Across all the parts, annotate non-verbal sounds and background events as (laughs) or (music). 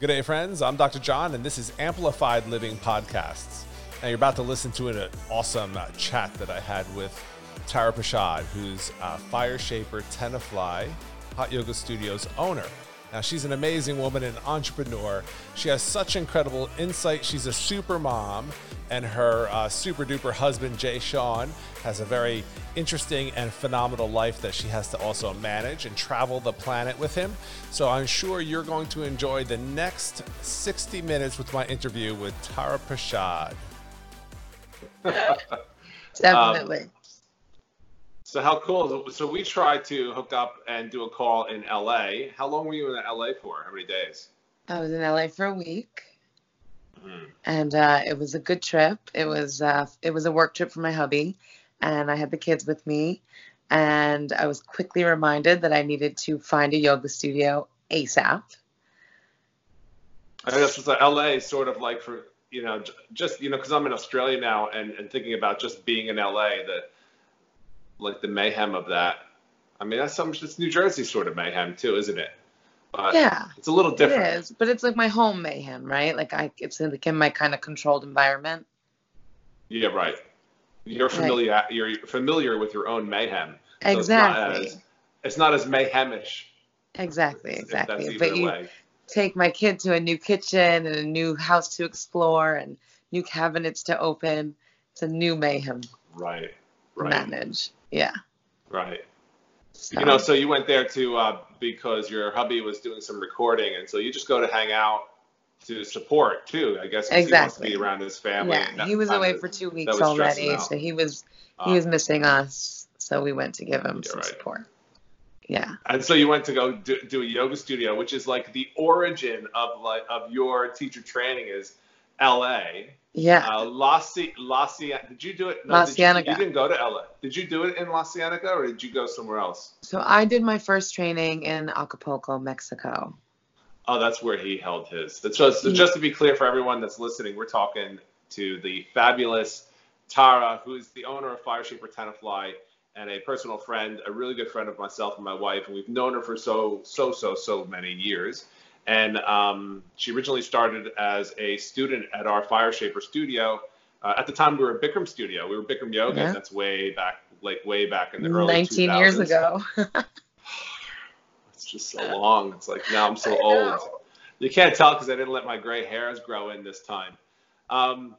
Good day, friends. I'm Dr. John, and this is Amplified Living Podcasts. Now, you're about to listen to an awesome uh, chat that I had with Tara Prashad, who's uh, Fire Shaper Tenafly Hot Yoga Studios owner. Now, she's an amazing woman and entrepreneur. She has such incredible insight. She's a super mom, and her uh, super duper husband, Jay Sean, has a very interesting and phenomenal life that she has to also manage and travel the planet with him. So, I'm sure you're going to enjoy the next 60 minutes with my interview with Tara Prashad. (laughs) Definitely. Um, so how cool! So we tried to hook up and do a call in LA. How long were you in LA for? How many days? I was in LA for a week, mm-hmm. and uh, it was a good trip. It was uh, it was a work trip for my hubby, and I had the kids with me. And I was quickly reminded that I needed to find a yoga studio ASAP. I guess so LA sort of like for you know just you know because I'm in Australia now and, and thinking about just being in LA that like the mayhem of that. I mean, that's some it's New Jersey sort of mayhem too, isn't it? But yeah, it's a little different. It is, but it's like my home mayhem, right? Like I, it's like in my kind of controlled environment. Yeah, right. You're familiar. Right. You're familiar with your own mayhem. So exactly. It's not, as, it's not as mayhemish. Exactly, exactly. But you way. take my kid to a new kitchen and a new house to explore and new cabinets to open. It's a new mayhem. Right. Right. Manage. Yeah. Right. So. You know, so you went there to uh, because your hubby was doing some recording, and so you just go to hang out to support too. I guess exactly. he wants to be around his family. Yeah, he was away for two weeks already, so he was he was um, missing us. So we went to give him some right. support. Yeah. And so you went to go do, do, a yoga studio, which is like the origin of like of your teacher training is L.A. Yeah. Uh, La, C- La did you do it? No, La Cienega. You, you, didn't go to LA. Did you do it in La Cienega or did you go somewhere else? So I did my first training in Acapulco, Mexico. Oh, that's where he held his. So, so just to be clear for everyone that's listening, we're talking to the fabulous Tara, who is the owner of Fire Shaper Tenafly and a personal friend, a really good friend of myself and my wife, and we've known her for so, so, so, so many years. And um, she originally started as a student at our Fire Shaper studio. Uh, at the time, we were a Bikram studio. We were Bikram Yoga. Yeah. That's way back, like way back in the early 19 2000s. years ago. (sighs) (sighs) it's just so long. It's like now I'm so old. You can't tell because I didn't let my gray hairs grow in this time. Um,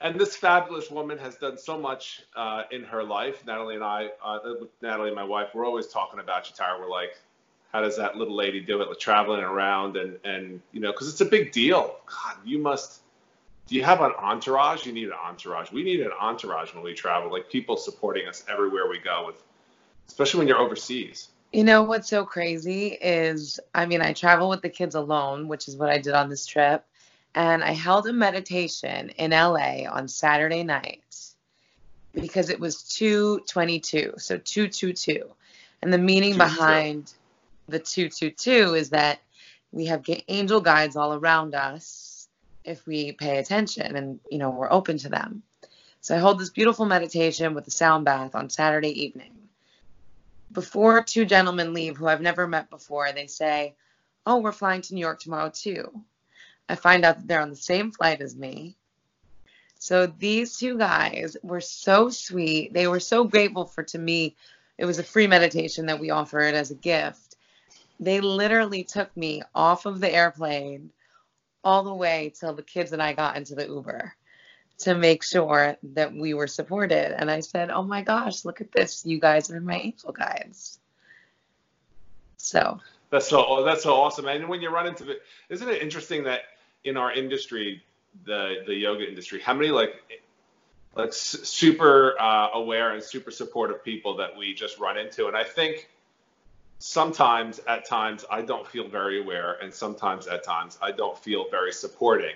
and this fabulous woman has done so much uh, in her life. Natalie and I, uh, Natalie and my wife, we're always talking about you, Tara. We're like, how does that little lady do it, like traveling around and and you know, because it's a big deal. God, you must. Do you have an entourage? You need an entourage. We need an entourage when we travel, like people supporting us everywhere we go, with especially when you're overseas. You know what's so crazy is, I mean, I travel with the kids alone, which is what I did on this trip, and I held a meditation in LA on Saturday night because it was 222, so 222. And the meaning behind the 222 is that we have angel guides all around us if we pay attention and you know we're open to them. So i hold this beautiful meditation with a sound bath on saturday evening. Before two gentlemen leave who i've never met before they say oh we're flying to new york tomorrow too. I find out that they're on the same flight as me. So these two guys were so sweet. They were so grateful for to me it was a free meditation that we offered as a gift they literally took me off of the airplane all the way till the kids and I got into the Uber to make sure that we were supported. And I said, Oh my gosh, look at this. You guys are my angel guides. So that's so that's so awesome. And when you run into it, isn't it interesting that in our industry, the the yoga industry, how many like like super uh, aware and super supportive people that we just run into? And I think sometimes at times I don't feel very aware, and sometimes at times I don't feel very supporting.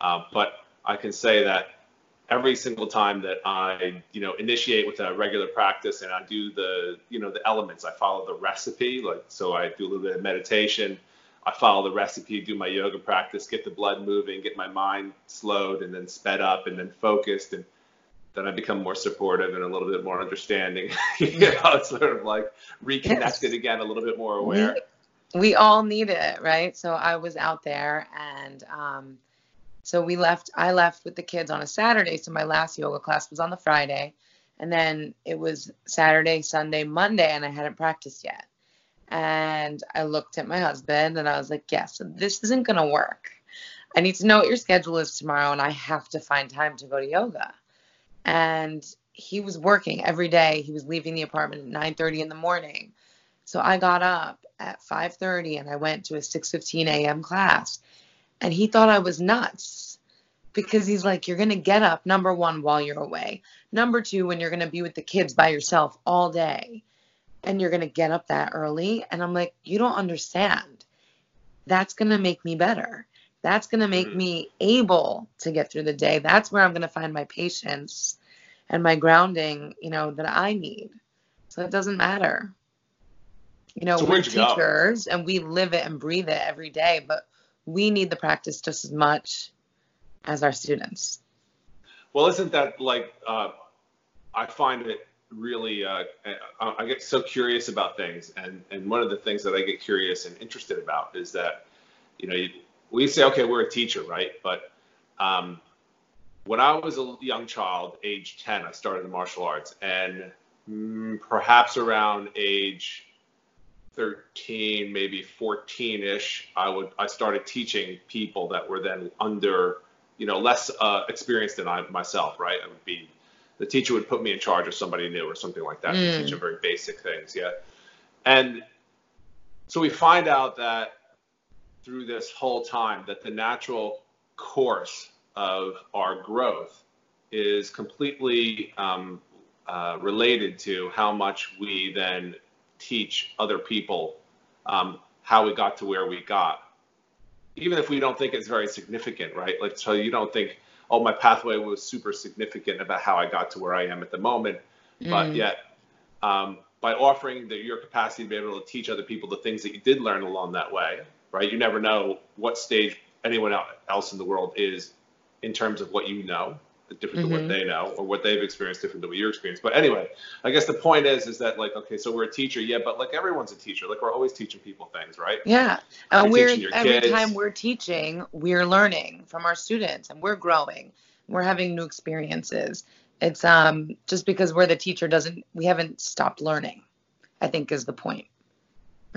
Uh, but I can say that every single time that I, you know, initiate with a regular practice and I do the, you know, the elements, I follow the recipe. Like, so I do a little bit of meditation. I follow the recipe, do my yoga practice, get the blood moving, get my mind slowed and then sped up and then focused. And then I become more supportive and a little bit more understanding. (laughs) you know, it's sort of like reconnected yes. again, a little bit more aware. we all need it, right? So I was out there and um, so we left, I left with the kids on a Saturday. So my last yoga class was on the Friday. And then it was Saturday, Sunday, Monday, and I hadn't practiced yet. And I looked at my husband and I was like, yes, yeah, so this isn't going to work. I need to know what your schedule is tomorrow and I have to find time to go to yoga. And he was working every day. He was leaving the apartment at 9:30 in the morning. So I got up at 5:30 and I went to a 6:15 a.m. class. And he thought I was nuts because he's like, you're going to get up, number one, while you're away. Number two, when you're going to be with the kids by yourself all day and you're going to get up that early. And I'm like, you don't understand. That's going to make me better. That's going to make mm-hmm. me able to get through the day. That's where I'm going to find my patience and my grounding, you know, that I need. So it doesn't matter. You know, so we're teachers and we live it and breathe it every day, but we need the practice just as much as our students. Well, isn't that like, uh, I find it really, uh, I get so curious about things. And, and one of the things that I get curious and interested about is that, you know, we say, okay, we're a teacher, right? But um, when I was a young child, age 10, I started the martial arts. And mm, perhaps around age 13, maybe 14-ish, I would I started teaching people that were then under, you know, less uh, experienced than I myself, right? I would be the teacher would put me in charge of somebody new or something like that mm. to teach them very basic things, yeah. And so we find out that through this whole time that the natural course of our growth is completely um, uh, related to how much we then teach other people um, how we got to where we got. Even if we don't think it's very significant, right? Like, so you don't think, oh, my pathway was super significant about how I got to where I am at the moment. Mm. But yet, um, by offering the, your capacity to be able to teach other people the things that you did learn along that way, right? You never know what stage anyone else in the world is in terms of what you know different mm-hmm. than what they know or what they've experienced different than what you're experienced. But anyway, I guess the point is is that like okay, so we're a teacher, yeah, but like everyone's a teacher. Like we're always teaching people things, right? Yeah. And we're every kids. time we're teaching, we're learning from our students and we're growing. We're having new experiences. It's um just because we're the teacher doesn't we haven't stopped learning. I think is the point.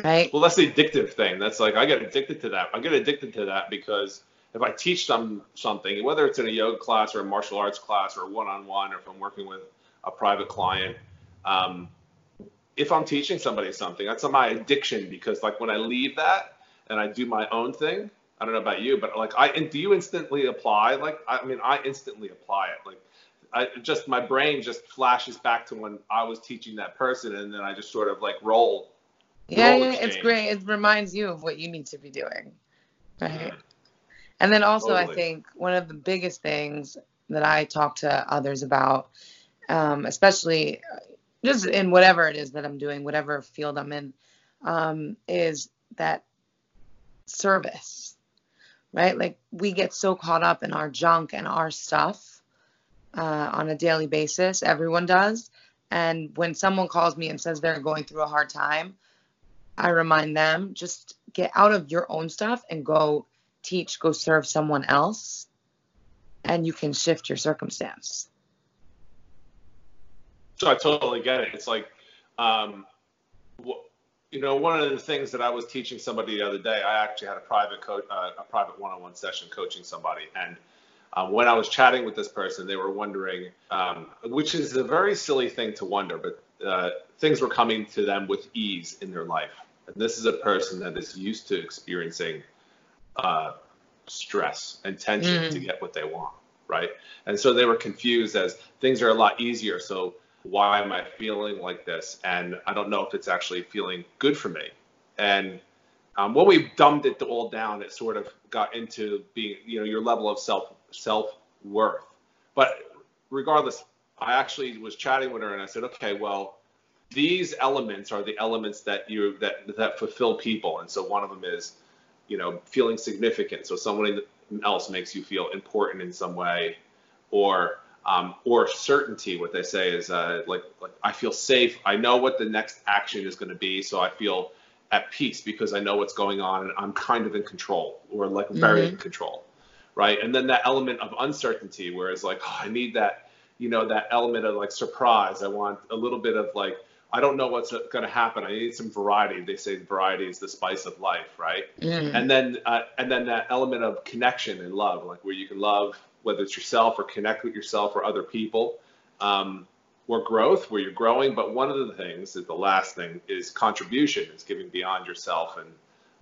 Right? Well, that's the addictive thing. That's like I get addicted to that. I get addicted to that because if I teach them something, whether it's in a yoga class or a martial arts class or one-on-one, or if I'm working with a private client, um, if I'm teaching somebody something, that's my addiction because like when I leave that and I do my own thing, I don't know about you, but like I and do you instantly apply? Like I mean, I instantly apply it. Like I just my brain just flashes back to when I was teaching that person, and then I just sort of like roll. Yeah, yeah, it's great. It reminds you of what you need to be doing, right? And then also, totally. I think one of the biggest things that I talk to others about, um, especially just in whatever it is that I'm doing, whatever field I'm in, um, is that service, right? Like we get so caught up in our junk and our stuff uh, on a daily basis. Everyone does. And when someone calls me and says they're going through a hard time, I remind them just get out of your own stuff and go teach, go serve someone else, and you can shift your circumstance. So I totally get it. It's like, um, you know, one of the things that I was teaching somebody the other day, I actually had a private coach, uh, a private one-on-one session coaching somebody, and um, when I was chatting with this person, they were wondering, um, which is a very silly thing to wonder, but uh, things were coming to them with ease in their life. And this is a person that is used to experiencing uh, stress and tension mm. to get what they want, right? And so they were confused as things are a lot easier. So why am I feeling like this? And I don't know if it's actually feeling good for me. And um, when we dumbed it all down, it sort of got into being, you know, your level of self self worth. But regardless, I actually was chatting with her and I said, okay, well, these elements are the elements that you that that fulfill people. And so one of them is you know, feeling significant. So someone else makes you feel important in some way, or um, or certainty. What they say is uh, like like I feel safe. I know what the next action is going to be, so I feel at peace because I know what's going on and I'm kind of in control or like very Mhm. in control, right? And then that element of uncertainty, where it's like, oh, I need that, you know, that element of like surprise. I want a little bit of like, I don't know what's going to happen. I need some variety. They say variety is the spice of life, right? Mm. and then uh, and then that element of connection and love like where you can love whether it's yourself or connect with yourself or other people um, or growth where you're growing but one of the things is the last thing is contribution is giving beyond yourself and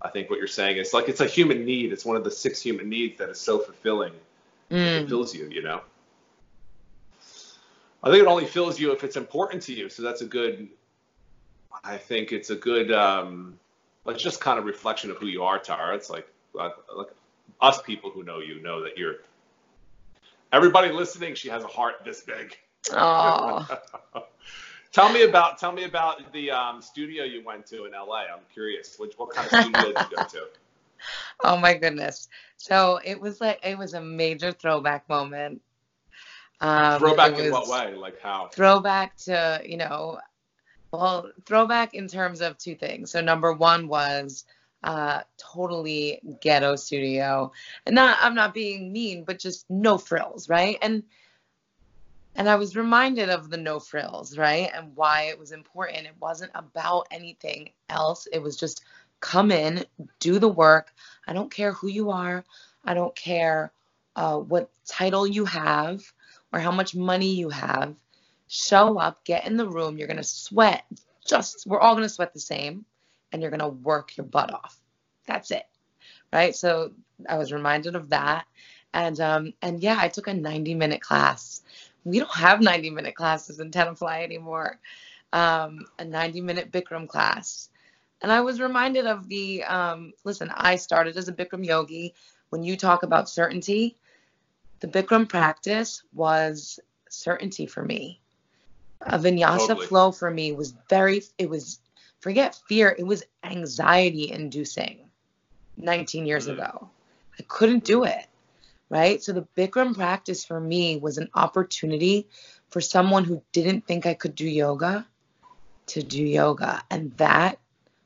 i think what you're saying is like it's a human need it's one of the six human needs that is so fulfilling it Mm. fulfills you you know i think it only fills you if it's important to you. So that's a good i think it's a good um like just kind of reflection of who you are tara. It's like uh, like us people who know you know that you're everybody listening she has a heart this big. Oh, (laughs) tell me about tell me about the um, studio you went to in la i'm curious which what kind of studio did you go to? (laughs) Oh my goodness. So it was like it was a major throwback moment. Um, throwback in what way like how Throwback to you know, well, throwback in terms of two things. So number one was uh, totally ghetto studio, and not I'm not being mean, but just no frills, right? And and I was reminded of the no frills, right? And why it was important. It wasn't about anything else. It was just come in, do the work. I don't care who you are. I don't care uh, what title you have or how much money you have. Show up, get in the room. You're going to sweat. Just, we're all going to sweat the same and you're going to work your butt off. That's it. Right. So I was reminded of that. And, um, and yeah, I took a 90 minute class. We don't have 90 minute classes in Tenafly anymore. Um, a 90 minute Bikram class. And I was reminded of the um, listen, I started as a Bikram yogi. When you talk about certainty, the Bikram practice was certainty for me. A vinyasa Totally. flow for me was very, it was, forget fear, it was anxiety inducing 19 years Mhm. ago. I couldn't do it. Right. So the Bikram practice for me was an opportunity for someone who didn't think I could do yoga to do yoga. And that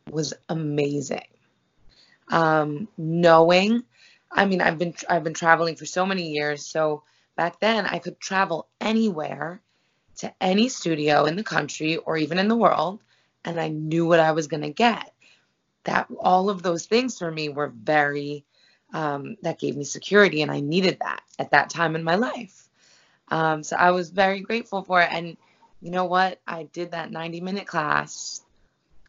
was amazing. Um, knowing, I mean, I've been I've been traveling for so many years. So back then, I could travel anywhere to any studio in the country or even in the world, and I knew what I was going to get. That all of those things for me were very um, that gave me security, and I needed that at that time in my life. Um, so I was very grateful for it. And you know what? I did that 90 minute class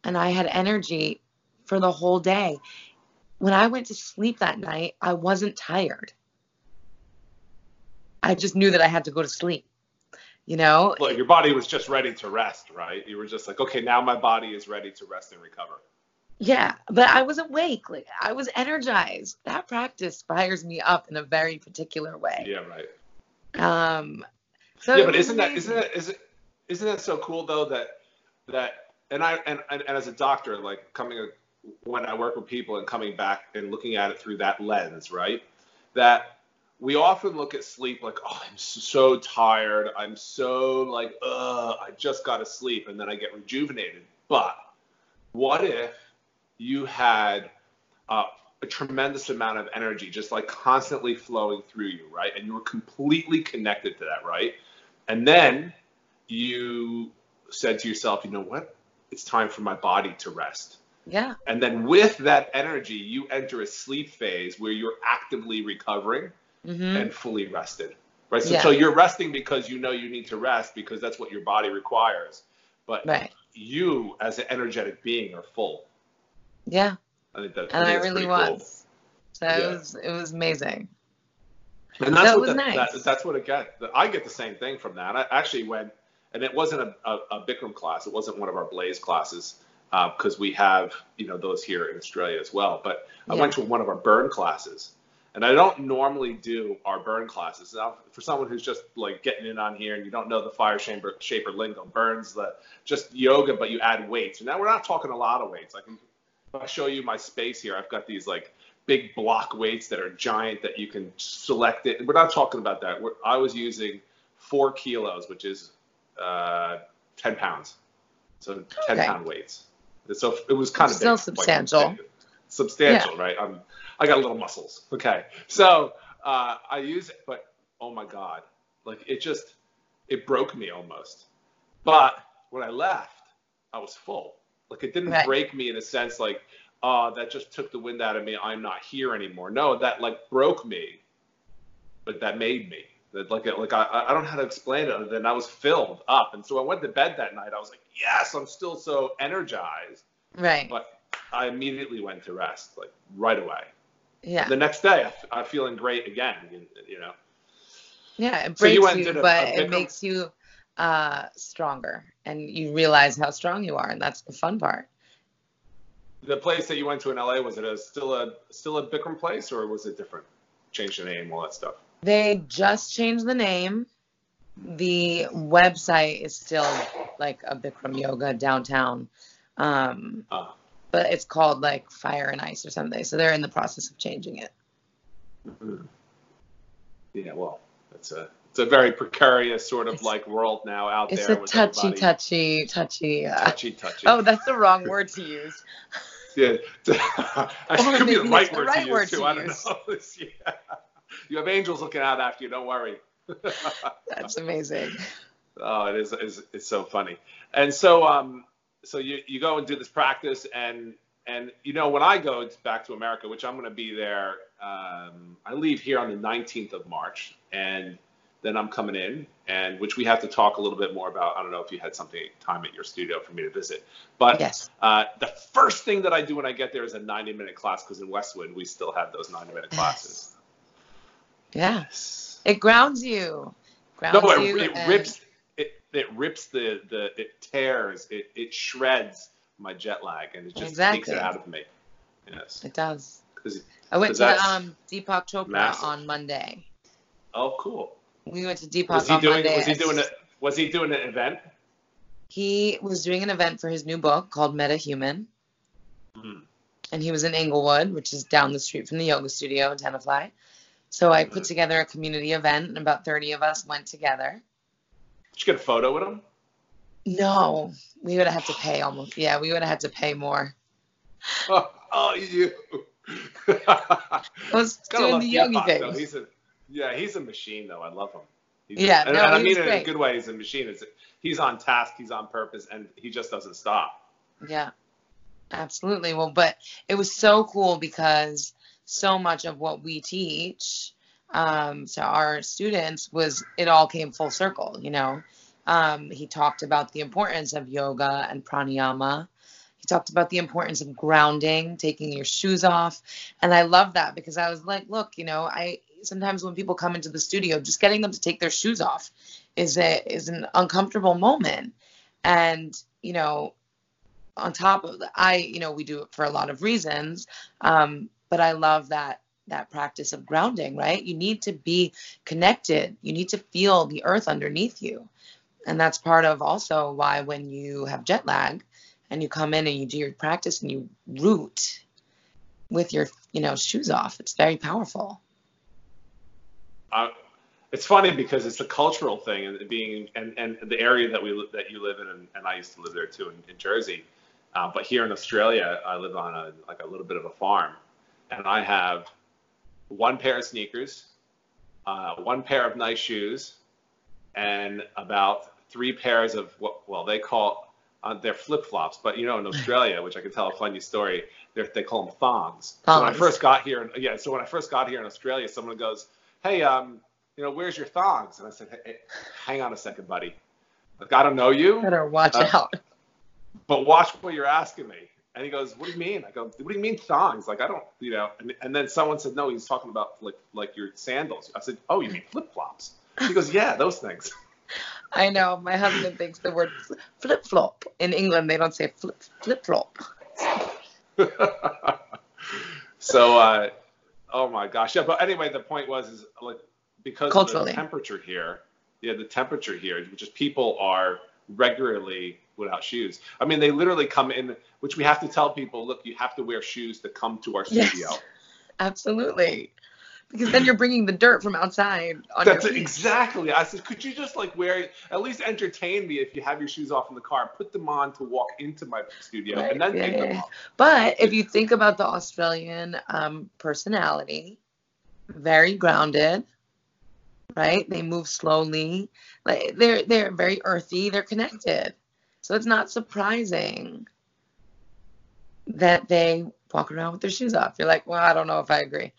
and I had energy for the whole day. When I went to sleep that night, I wasn't tired. I just knew that I had to go to sleep. You know? Look, your body was just ready to rest, right? You were just like, okay, now my body is ready to rest and recover. Yeah, but I was awake. Like I was energized. That practice fires me up in a very particular way. Yeah, right. Um so yeah, but isn't that isn't that is it isn't that so cool though that that and I and, and, and as a doctor like coming when I work with people and coming back and looking at it through that lens, right? That we often look at sleep like, oh, I'm so tired. I'm so like, ugh, I just got to sleep and then I get rejuvenated. But what if you had uh, a tremendous amount of energy just like constantly flowing through you, right? And you were completely connected to that, right? And then you said to yourself, you know what? It's time for my body to rest. Yeah. And then with that energy, you enter a sleep phase where you're actively recovering hmm and fully rested. Right. So, Yeah. so you're resting because you know you need to rest because that's what your body requires. But Right. you, as an energetic being, are full. Yeah. I think that And think I really was. So it was it was amazing. And that's That what the- nice. that, that's what it get. I get the same thing from that. I actually went, and it wasn't a, a, a Bikram class. It wasn't one of our Blaze classes because we have you know those here in Australia as well. But I Yeah. went to one of our burn classes, and I don't normally do our burn classes. Now, for someone who's just like getting in on here and you don't know the fire shaper, shaper lingo, burns the just yoga, but you add weights. And now we're not talking a lot of weights. I can if I show you my space here. I've got these like big block weights that are giant that you can select it. We're not talking about that. We're, I was using four kilos, which is uh, 10 pounds. So 10 Okay. pound weights. So it was kind of Still big, substantial. Like, substantial, right? I'm, I got a little muscles. Okay. So uh, I use it, but oh my God, like it just, it broke me almost. But when I left, I was full. Like it didn't Right. break me in a sense like, oh, that just took the wind out of me. I'm not here anymore. No, that like broke me, but that made me. That like like I I don't know how to explain it other than I was filled up. And so I went to bed that night. I was like, yes, I'm still so energized. Right. But I immediately went to rest, like right away. Yeah. The next day, I f- I'm feeling great again. You, know. Yeah, it So you you, a- but a it makes you uh, stronger, and you realize how strong you are, and that's the fun part. The place that you went to in LA was it a, still a still a Bikram place or was it different? Changed the name, all that stuff. They just changed the name. The website is still like a Bikram Yoga downtown, um, Ah. but it's called like Fire and Ice or something. So they're in the process of changing it. Mhm. Yeah, well, it's a it's a very precarious sort of It's- like world now out It's there. It's a touchy, touchy, touchy. Uh, touchy, touchy. oh, that's the wrong word to use. (laughs) Yeah. (laughs) Or could be the right word right to word use too. to I don't use. know. (laughs) yeah. You have angels looking out after you. Don't worry. (laughs) That's amazing. Oh, it is, is it's so funny. And so um so you you go and do this practice and and you know when I go back to America, which I'm going to be there um I leave here on the 19th of March and then I'm coming in and which we have to talk a little bit more about. I don't know if you had something time at your studio for me to visit. But Yes. uh, the first thing that I do when I get there is a 90 minute class because in Westwood we still have those 90 minute classes. Yes. It grounds you. Grounds No, it, you. it and- rips. It, it rips the the it tears it it shreds my jet lag and it just takes it out of me. Yes. It does. I went to um, Deepak Chopra massive. on Monday. oh, cool. We went to Deepak Was he on doing? Monday. Was he doing it? Was he doing an event? He was doing an event for his new book called Meta Human, Mm. and he was in Englewood, which is down the street from the yoga studio in Tenafly. So I put together a community event, and about 30 of us went together. Did you get a photo with him? No, we would have had to pay almost. Yeah, we would have had to pay more. Oh, (laughs) oh you. I was doing the yogi though. thing. He's a yeah, he's a machine though. I love him. He's Yeah, a, and, no, and I mean it in a good way. He's a machine. It's, he's on task. He's on purpose, and he just doesn't stop. Yeah, absolutely. Well, but it was so cool because so much of what we teach um, to our students was it all came full circle. You know, um, he talked about the importance of yoga and pranayama. He talked about the importance of grounding, taking your shoes off, and I love that because I was like, look, you know, I sometimes when people come into the studio, just getting them to take their shoes off is a is an uncomfortable moment, and you know on top of that, I, you know, we do it for a lot of reasons. Um, but I love that that practice of grounding, right? You need to be connected. You need to feel the earth underneath you. And that's part of also why when you have jet lag and you come in and you do your practice and you root with your, you know, shoes off, it's very powerful. uh, it's funny because it's a cultural thing and being and, and the area that we that you live in and, and I used to live there too in, in Jersey, uh, but here in Australia I live on a like a little bit of a farm, and I have one pair of sneakers, uh, one pair of nice shoes, and about three pairs of what well they call uh, they're flip flops, but you know in (laughs) Australia, which I can tell a funny story, they call them thongs. So when I first got here, yeah, so when I first got here in Australia, someone goes, "Hey, um, you know, where's your thongs?" And I said, hey, "Hang on a second, buddy. Like I don't know you, Better watch Uh, out. but watch what you're asking me." And he goes, "What do you mean?" I go, "What do you mean thongs? Like I don't, you know." And, and then someone said, "No, he's talking about like like your sandals." I said, "Oh, you mean flip flops?" He goes, "Yeah, those things." (laughs) I know. My husband thinks the word flip flop. In England, they don't say flip flip flop. (laughs) so uh oh my gosh yeah but anyway the point was is like because of the temperature here yeah the temperature here which is people are regularly without shoes i mean they literally come in which we have to tell people look you have to wear shoes to come to our studio Yes. Absolutely. because then you're bringing the dirt from outside on That's exactly. I said, could you just like wear, at least entertain me if you have your shoes off in the car, put them on to walk into my studio, Right, and then yeah, take yeah, them off. But if you think about the Australian um, personality, very grounded, right? They move slowly. Like they're they're very earthy. They're connected. So it's not surprising that they walk around with their shoes off. You're like, well, I don't know if I agree.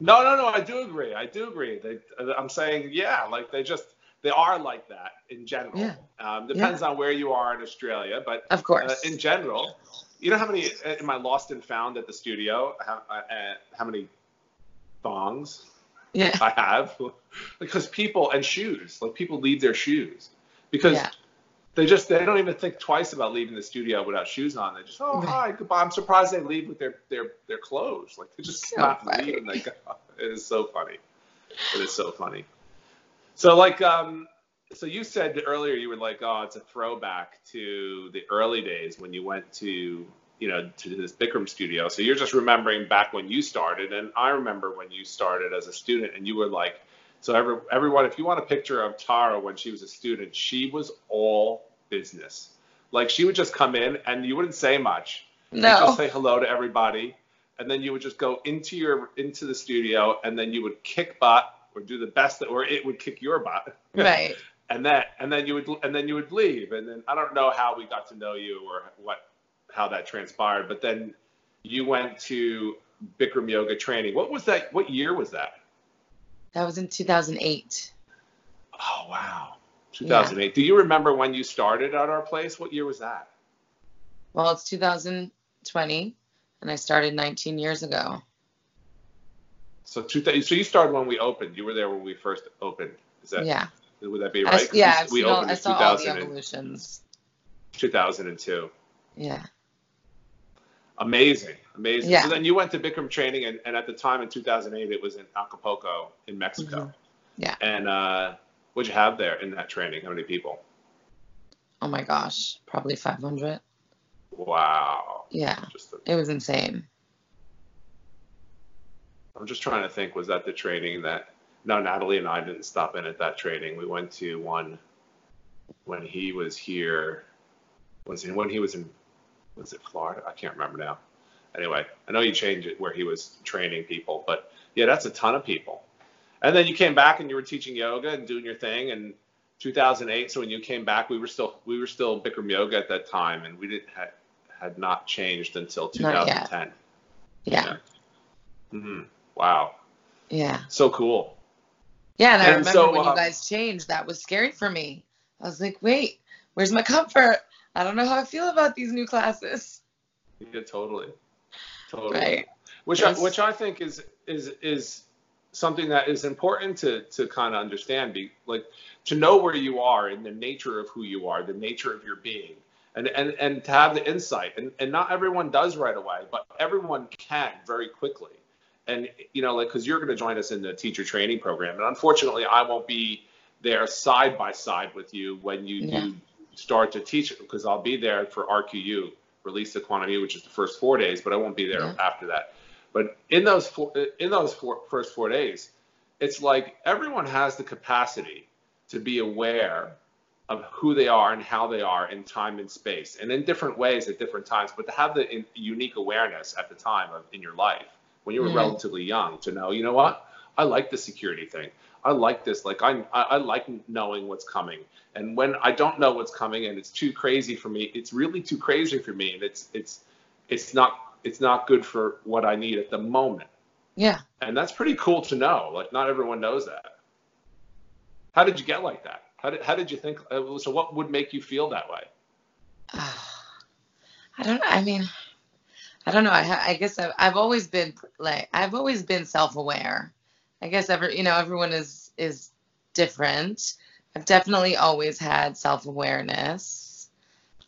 No, no, no. I do agree. I do agree. They, I'm saying, yeah, like they just they are like that in general. Yeah. Um, depends on where you are in Australia, but Of course. uh, in general, you know how many uh, in my lost and found at the studio? How, uh, uh, how many thongs yeah. I have? (laughs) because people and shoes, like people leave their shoes because Yeah. They just they don't even think twice about leaving the studio without shoes on. They just oh hi goodbye. I'm surprised they leave with their their their clothes. Like they just So come out and funny. leave and they go. It is so funny. It is so funny. So like um so you said earlier you were like oh it's a throwback to the early days when you went to you know to this Bikram studio. So you're just remembering back when you started and I remember when you started as a student and you were like so every, everyone, if you want a picture of Tara when she was a student, she was all business. Like she would just come in and you wouldn't say much. No. You'd just say hello to everybody, and then you would just go into your into the studio, and then you would kick butt or do the best, that, or it would kick your butt, (laughs) Right. and then and then you would and then you would leave, and then I don't know how we got to know you or what how that transpired, but then you went to Bikram yoga training. What was that? What year was that? That was in 2008. Oh wow, 2008. Do you remember when you started at our place? What year was that? Well, it's 2020, and I started 19 years ago. So two, so you started when we opened. You were there when we first opened. Is that yeah. would that be right? 'Cause yeah. we, we all- opened I in saw all the 2000 evolutions. 2002. Yeah. Amazing, amazing. Yeah. So then you went to Bikram training, and, and at the time in 2008, it was in Acapulco in Mexico. Mhm. Yeah. And uh, what'd you have there in that training? How many people? Oh my gosh, probably 500. Wow. Yeah. A, It was insane. I'm just trying to think. Was that the training that? No, Natalie and I didn't stop in at that training. We went to one when he was here. Was it when he was in? Was it Florida? I can't remember now. Anyway, I know you changed it where he was training people, but yeah, that's a ton of people. And then you came back and you were teaching yoga and doing your thing. And 2008. So when you came back, we were still we were still Bikram yoga at that time, and we didn't had had not changed until Not yet. 2010. Yeah. hmm Wow. Yeah. So cool. Yeah. And I And remember so, when um, you guys changed, that was scary for me. I was like, wait, where's my comfort? I don't know how I feel about these new classes. Yeah, totally. Totally. Right. Which I, which I think is is is something that is important to to kind of understand. Be like to know where you are and the nature of who you are, the nature of your being, and and and to have the insight. And and not everyone does right away, but everyone can very quickly. And you know, like because you're going to join us in the teacher training program, and unfortunately, I won't be there side by side with you when you Yeah. do start to teach because I'll be there for RQU, release the quantity, which is the first four days, but I won't be there Yeah. after that. But in those four, in those four, first four days, it's like everyone has the capacity to be aware of who they are and how they are in time and space, and in different ways at different times. But to have the unique awareness at the time of in your life when you were Mhm. relatively young, to know, you know what, I like the security thing. I like this. Like I, I I like knowing what's coming. And when I don't know what's coming and it's too crazy for me, it's really too crazy for me, and it's it's it's not it's not good for what I need at the moment. Yeah. And that's pretty cool to know. Like not everyone knows that. How did you get like that? How did how did you think? uh, So what would make you feel that way? I don't. I mean, I don't know. I, I guess I've, I've always been like I've always been self-aware. I guess every you know everyone is is different. I've definitely always had self-awareness.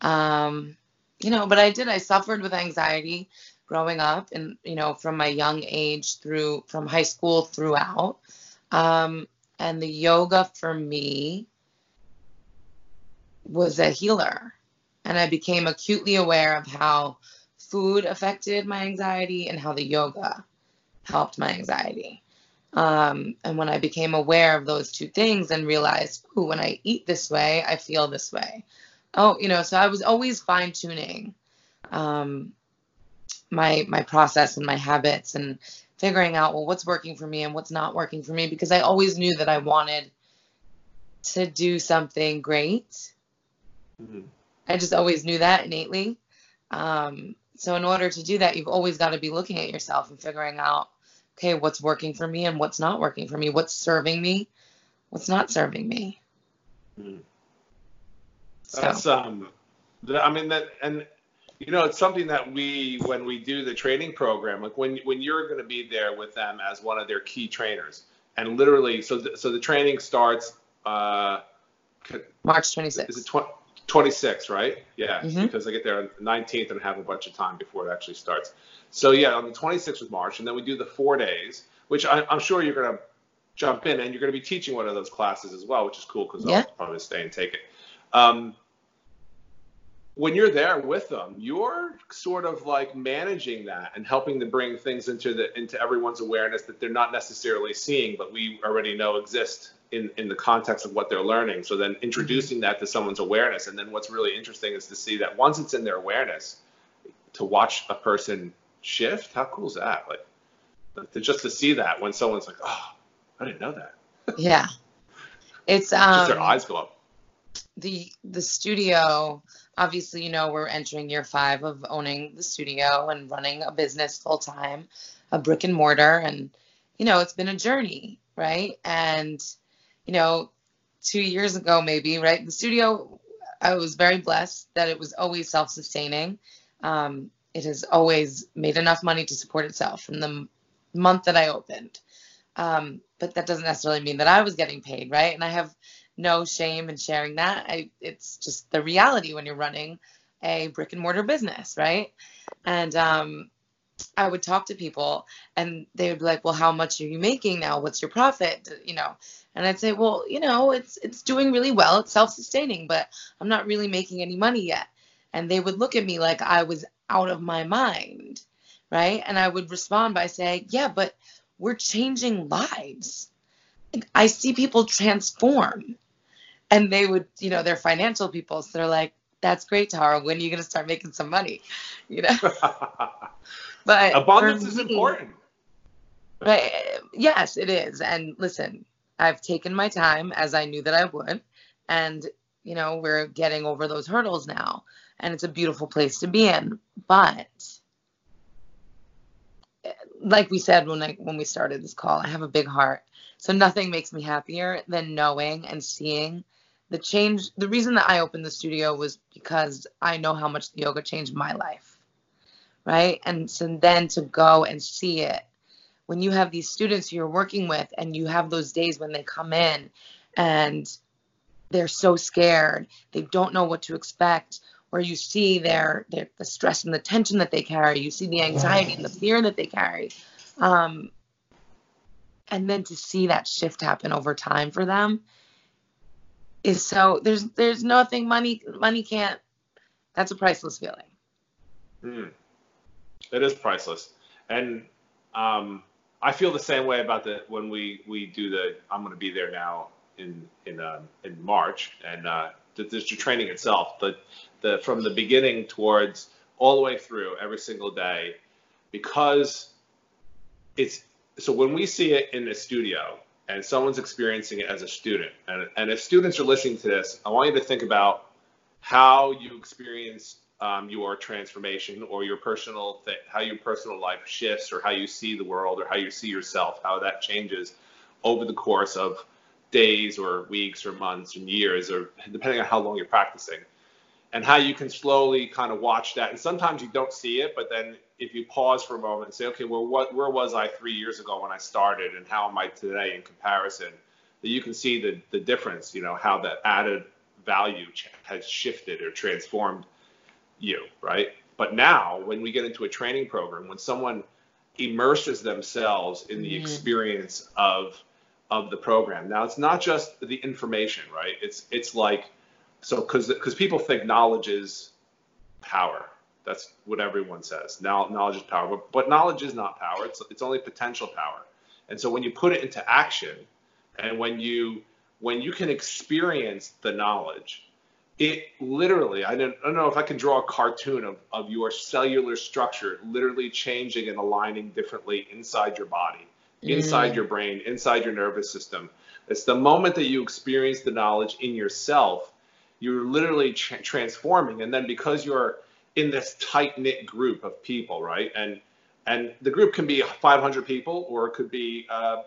Um, you know, but I did. I suffered with anxiety growing up, and you know, from my young age through from high school throughout. Um, and the yoga for me was a healer and I became acutely aware of how food affected my anxiety and how the yoga helped my anxiety. Um, and when I became aware of those two things and realized, ooh, when I eat this way, I feel this way. Oh, you know, so I was always fine tuning um, my my process and my habits and figuring out well what's working for me and what's not working for me because I always knew that I wanted to do something great. Mm-hmm. I just always knew that innately. Um, so in order to do that, you've always got to be looking at yourself and figuring out, okay, what's working for me and what's not working for me, what's serving me, what's not serving me. Mm. So. That's um, I mean that, and you know, it's something that we, when we do the training program, like when when you're going to be there with them as one of their key trainers, and literally, so the, so the training starts uh, March 26th. Is it 20, 26, right? Yeah, mm-hmm. because I get there on the 19th and have a bunch of time before it actually starts. So yeah, on the 26th of March, and then we do the four days, which I, am sure you're going to jump in and you're going to be teaching one of those classes as well, which is cool because yeah. I'll probably stay and take it. Um, when you're there with them, you're sort of like managing that and helping to bring things into the into everyone's awareness that they're not necessarily seeing, but we already know exist in in the context of what they're learning. So then introducing that to someone's awareness, and then what's really interesting is to see that once it's in their awareness, to watch a person shift. How cool is that? Like to just to see that when someone's like, oh, I didn't know that. Yeah, (laughs) it's um, just their um, eyes go up. The the studio obviously, you know, we're entering year five of owning the studio and running a business full time, a brick and mortar. And, you know, it's been a journey, right? And, you know, two years ago, maybe, right? The studio, I was very blessed that it was always self sustaining. Um, it has always made enough money to support itself from the month that I opened. Um, but that doesn't necessarily mean that I was getting paid, right? And I have no shame in sharing that. I, it's just the reality when you're running a brick and mortar business, right? And um, I would talk to people and they would be like, "Well, how much are you making now? What's your profit?" You know, and I'd say, "Well, you know, it's it's doing really well. It's self-sustaining, but I'm not really making any money yet." And they would look at me like I was out of my mind, right? And I would respond by saying, "Yeah, but we're changing lives. I see people transform." And they would, you know, they're financial people, so they're like, "That's great, Tara. When are you going to start making some money?" (laughs) You know. (laughs) but abundance is important. Right. Uh, yes, it is. And listen, I've taken my time as I knew that I would, and you know, we're getting over those hurdles now, and it's a beautiful place to be in. But uh, like we said when I, when we started this call, I have a big heart. So nothing makes me happier than knowing and seeing the change the reason that i opened the studio was because i know how much the yoga changed my life right? And so then to go and see it when you have these students who you're working with and you have those days when they come in and they're so scared they don't know what to expect where you see their, their the stress and the tension that they carry you see the anxiety and the fear that they carry um, and then to see that shift happen over time for them is so there's there's nothing money money can't that's a priceless feeling mm. it is priceless and um, i feel the same way about the when we we do the i'm going to be there now in in um, in march and uh the, the training itself the the from the beginning towards all the way through every single day because it's so when we see it in the studio and someone's experiencing it as a student, and, and if students are listening to this, I want you to think about how you experience um, your transformation or your personal th- how your personal life shifts or how you see the world or how you see yourself, how that changes over the course of days or weeks or months and years or depending on how long you're practicing and how you can slowly kind of watch that. And sometimes you don't see it, but then if you pause for a moment and say, okay, well, what, where was I three years ago when I started, and how am I today in comparison? That you can see the the difference. You know how that added value has shifted or transformed you, right? But now, when we get into a training program, when someone immerses themselves in the mm-hmm. experience of of the program, now it's not just the information, right? It's it's like so because because people think knowledge is power. That's what everyone says. Now knowledge is power, but, but knowledge is not power. It's it's only potential power. And so when you put it into action, and when you when you can experience the knowledge, it literally I don't, I don't know if I can draw a cartoon of, of your cellular structure literally changing and aligning differently inside your body, inside Mm. your brain, inside your nervous system. It's the moment that you experience the knowledge in yourself, you're literally tra- transforming. And then because you're in this tight knit group of people, right? And and the group can be 500 people or it could be uh,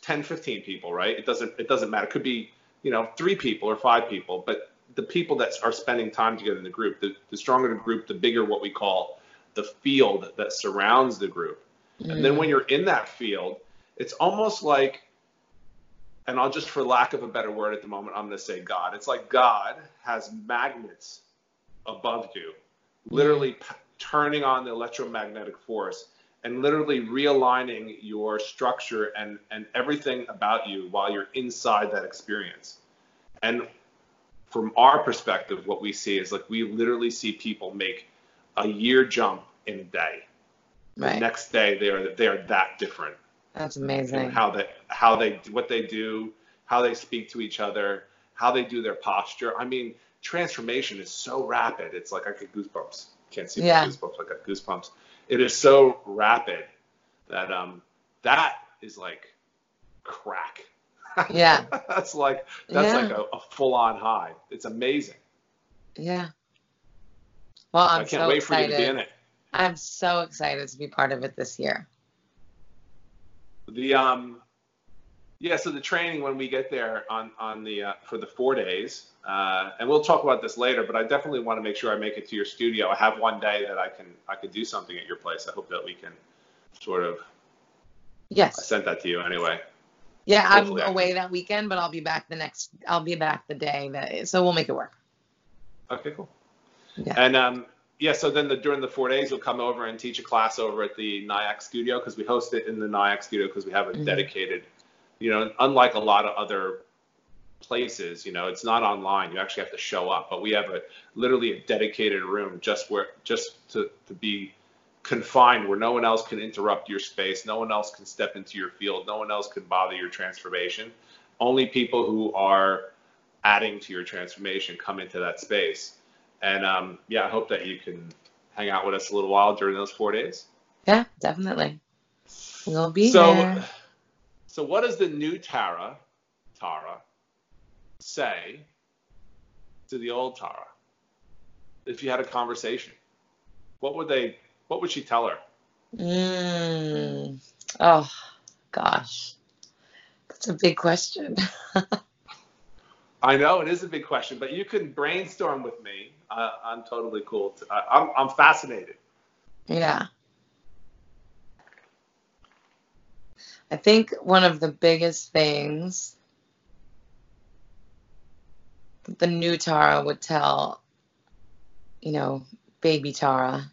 10, 15 people, right? It doesn't it doesn't matter. It could be you know three people or five people, but the people that are spending time together in the group, the, the stronger the group, the bigger what we call the field that surrounds the group. And then when you're in that field, it's almost like, and I'll just for lack of a better word at the moment, I'm going to say God. It's like God has magnets above you, literally p- turning on the electromagnetic force and literally realigning your structure and, and everything about you while you're inside that experience. And from our perspective, what we see is like we literally see people make a year jump in a day. The right. next day they are they are that different That's in amazing. how they how they what they do, how they speak to each other, how they do their posture. I mean, transformation is so rapid. It's like I get goosebumps. Can't see Yeah. my goosebumps. I got goosebumps. It is so rapid that um that is like crack. (laughs) Yeah. that's like that's Yeah. like a, a full on high. It's amazing. Yeah. Well, I'm I can't so wait for excited. you to be in it. I'm so excited to be part of it this year. The um, yeah. So the training when we get there on on the uh, for the four days, uh, and we'll talk about this later. But I definitely want to make sure I make it to your studio. I have one day that I can I could do something at your place. I hope that we can sort of. Yes. I sent that to you anyway. Yeah, I'm away that weekend, but I'll be back the next. I'll be back the day that. So we'll make it work. Okay, cool. Yeah. And um, yeah, so then the, during the four days, you'll come over and teach a class over at the NIAC studio because we host it in the NIAC studio because we have a Mhm. dedicated, you know, unlike a lot of other places, you know, it's not online. You actually have to show up, but we have a literally a dedicated room just where just to, to be confined where no one else can interrupt your space, no one else can step into your field, no one else can bother your transformation. Only people who are adding to your transformation come into that space. And um, yeah, I hope that you can hang out with us a little while during those four days. Yeah, definitely. We'll be so, there. So what does the new Tara, Tara, say to the old Tara? If you had a conversation, what would they? What would she tell her? Mm. Oh, gosh. That's a big question. (laughs) I know it is a big question, but you can brainstorm with me. Uh, I'm totally cool. To, I, I'm, I'm fascinated. Yeah. I think one of the biggest things that the new Tara would tell, you know, baby Tara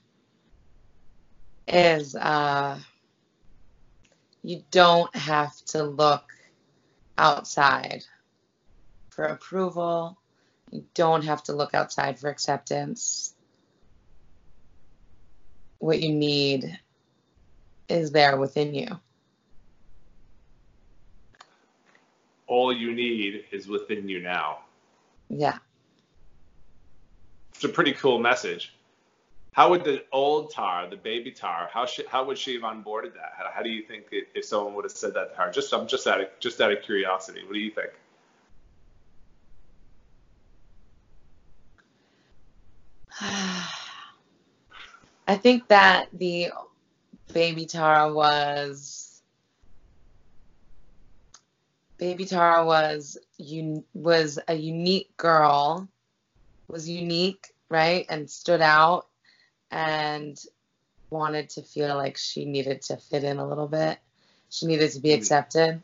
is uh, you don't have to look outside for approval. You don't have to look outside for acceptance what you need is there within you. All you need is within you now. Yeah. It's a pretty cool message. How would the old Tara, the baby Tara, how should, how would she have onboarded that? How, how do you think it, if someone would have said that to her? Just I'm just out of just out of curiosity. What do you think? (sighs) I think that the baby Tara was baby Tara was un, was a unique girl, was unique, right? And stood out and wanted to feel like she needed to fit in a little bit. She needed to be Mm. accepted.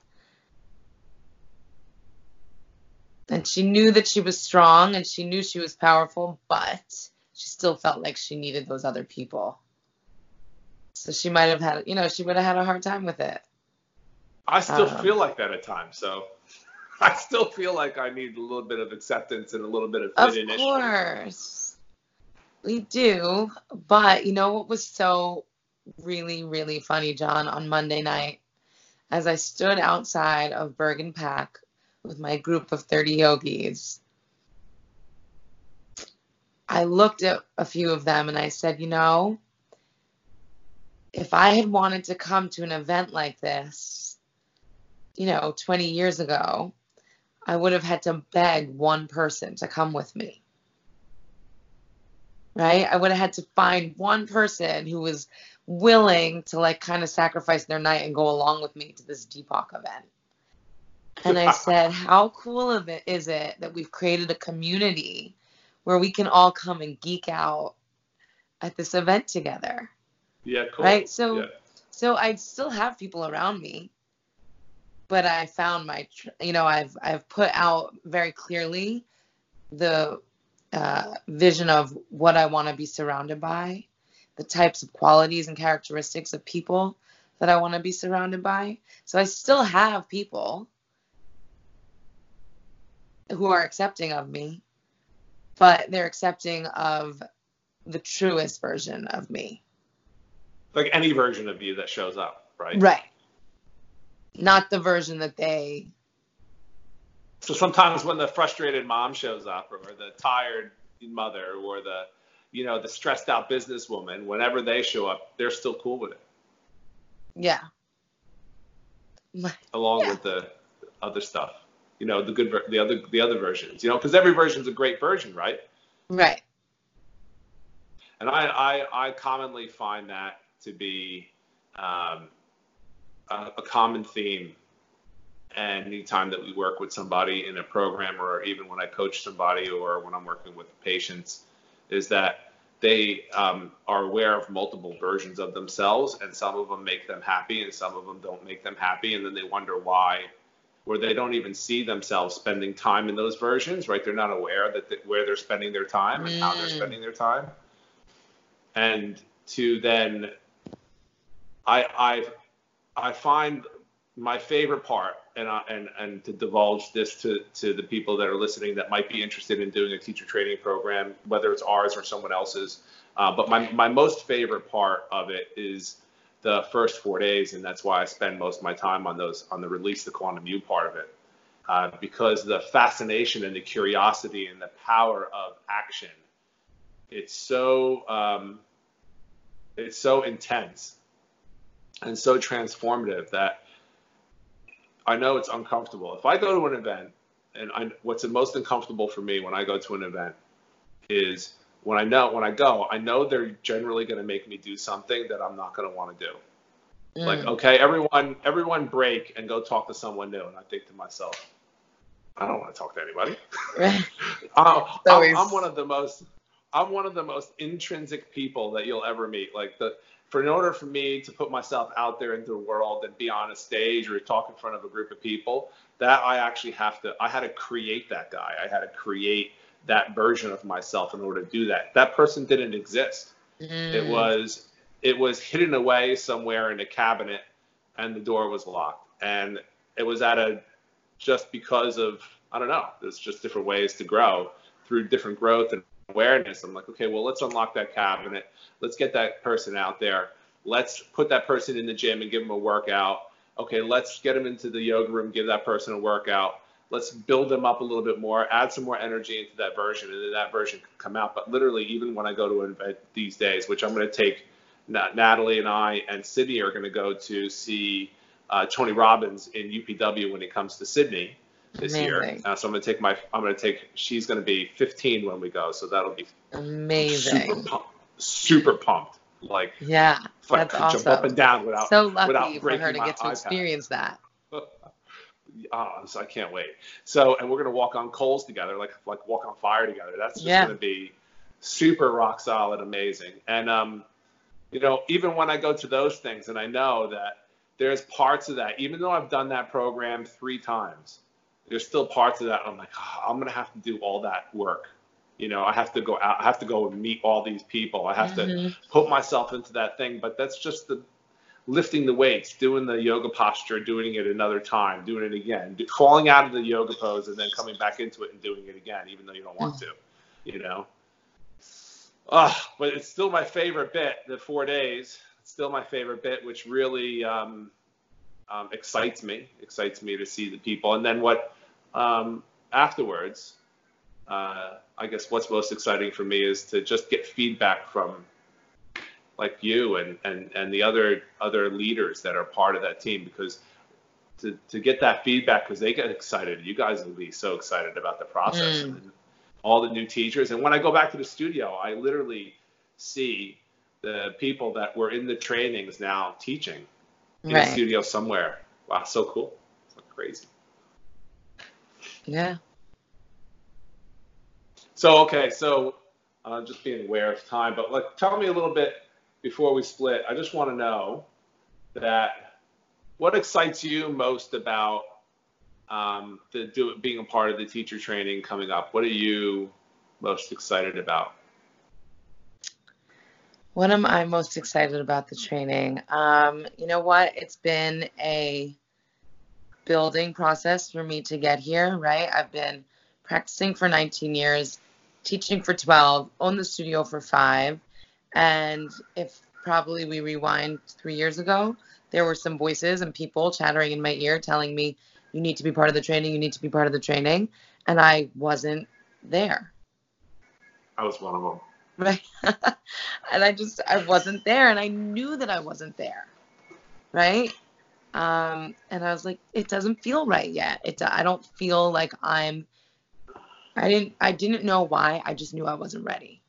And she knew that she was strong and she knew she was powerful, but she still felt like she needed those other people. So she might have had, you know, she would have had a hard time with it. I still Um, feel like that at times. So (laughs) I still feel like I need a little bit of acceptance and a little bit of Of fit in Of course. We do. But you know what was so really, really funny, John, on Monday night? as I stood outside of bergenPAC with my group of 30 yogis, I looked at a few of them and I said, you know, if I had wanted to come to an event like this, you know, 20 years ago, I would have had to beg one person to come with me. Right? I would have had to find one person who was willing to like kind of sacrifice their night and go along with me to this Deepak event. And I (laughs) said, how cool of it is it that we've created a community where we can all come and geek out at this event together. Yeah, cool. Right? So yeah. so I still have people around me, but I found my you know, I've I've put out very clearly the uh, vision of what I want to be surrounded by, the types of qualities and characteristics of people that I want to be surrounded by. So I still have people who are accepting of me, but they're accepting of the truest version of me. Like any version of you that shows up, right? Right. Not the version that they. So sometimes when the frustrated mom shows up, or the tired mother, or the, you know, the stressed out businesswoman, whenever they show up, they're still cool with it. Yeah. (laughs) Along Yeah. with the other stuff, you know, the good, ver- the other, the other versions, you know, because every version's a great version, right? Right. And I, I, I commonly find that to be um, a, a common theme. And anytime that we work with somebody in a program, or even when I coach somebody, or when I'm working with patients, is that they um, are aware of multiple versions of themselves, and some of them make them happy, and some of them don't make them happy, and then they wonder why, or they don't even see themselves spending time in those versions, right? They're not aware that th- where they're spending their time and how they're Mm. spending their time and to then I I I find my favorite part and I, and and to divulge this to to the people that are listening that might be interested in doing a teacher training program whether it's ours or someone else's uh, but my my most favorite part of it is the first four days and that's why I spend most of my time on those on the release the quantum you part of it uh, because the fascination and the curiosity and the power of action it's so um, it's so intense and so transformative that I know it's uncomfortable. If I go to an event, and I, what's the most uncomfortable for me when I go to an event is when I know when I go, I know they're generally going to make me do something that I'm not going to want to do. Like, Mm. okay, everyone, everyone break and go talk to someone new. And I think to myself, I don't want to talk to anybody. I'm, (laughs) I'm, I'm one of the most I'm one of the most intrinsic people that you'll ever meet. Like the for in order for me to put myself out there into the world and be on a stage or talk in front of a group of people, that I actually have to I had to create that guy. I had to create that version of myself in order to do that. That person didn't exist. It Mm. was it was hidden away somewhere in a cabinet and the door was locked. And it was at a just because of I don't know, there's just different ways to grow through different growth and awareness. I'm like, okay, well let's unlock that cabinet. Let's get that person out there. Let's put that person in the gym and give them a workout. Okay, let's get them into the yoga room, give that person a workout. Let's build them up a little bit more, add some more energy into that version, and then that version can come out. But literally, even when I go to an event these days, which I'm going to take Natalie and I and Sydney are going to go to see uh, Tony Robbins in UPW when it comes to Sydney this year. Uh, so I'm going to take my, I'm going to take, she's going to be 15 when we go. So that'll be super, Amazing. super pumped. Like, Yeah. I That's could jump up awesome. and down without, So without lucky for her to get to iPad. experience that. oh, (laughs) so I can't wait. So, and we're gonna walk on coals together, like like walk on fire together. That's just Yeah. gonna be super rock solid, amazing. And um, you know, even when I go to those things, and I know that there's parts of that, even though I've done that program three times, there's still parts of that I'm like, oh, I'm gonna have to do all that work. You know, I have to go out, I have to go and meet all these people. I have to Mhm. put myself into that thing. But that's just the lifting the weights, doing the yoga posture, doing it another time, doing it again, do, falling out of the yoga pose and then coming back into it and doing it again, even though you don't want to, you know. Ah, but it's still my favorite bit. The four days, it's still my favorite bit, which really, um, um, excites me, excites me to see the people. And then what um, afterwards, uh, I guess what's most exciting for me is to just get feedback from like you and, and, and the other other leaders that are part of that team because to, to get that feedback because they get excited. You guys will be so excited about the process mm. and all the new teachers. And when I go back to the studio, I literally see the people that were in the trainings now teaching in right. the studio somewhere. Wow, so cool. So crazy. Yeah. So okay, so uh, just being aware of time, but like, tell me a little bit before we split. I just want to know that what excites you most about um, the do, being a part of the teacher training coming up? What are you most excited about? What am I most excited about the training? Um, you know what? It's been a building process for me to get here, right? I've been practicing for 19 years, teaching for 12, owned the studio for five. And if probably we rewind three years ago, there were some voices and people chattering in my ear telling me, you need to be part of the training, you need to be part of the training. And I wasn't there. I was one of them. Right. (laughs) and I just, I wasn't there. And I knew that I wasn't there. Right. Um, and I was like, it doesn't feel right yet. It, I don't feel like I'm, I didn't, I didn't know why. I just knew I wasn't ready.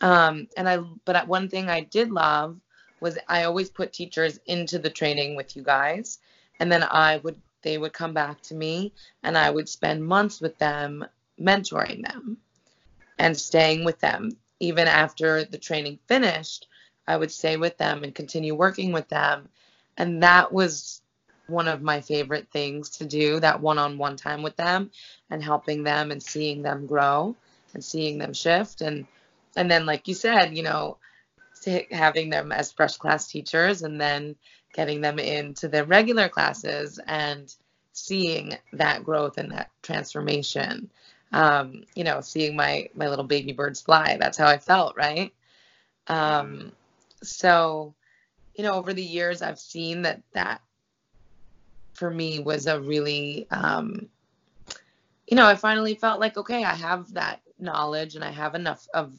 Um, and I, but one thing I did love was I always put teachers into the training with you guys. And then I would, they would come back to me and I would spend months with them mentoring them and staying with them even after the training finished, I would stay with them and continue working with them. And that was one of my favorite things to do that one on one time with them and helping them and seeing them grow and seeing them shift. And, and then, like you said, you know, having them as fresh class teachers and then getting them into their regular classes and seeing that growth and that transformation um, you know, seeing my my little baby birds fly. That's how I felt, right? Um, so, you know, over the years, I've seen that that for me was a really, um, you know, I finally felt like okay, I have that knowledge and I have enough of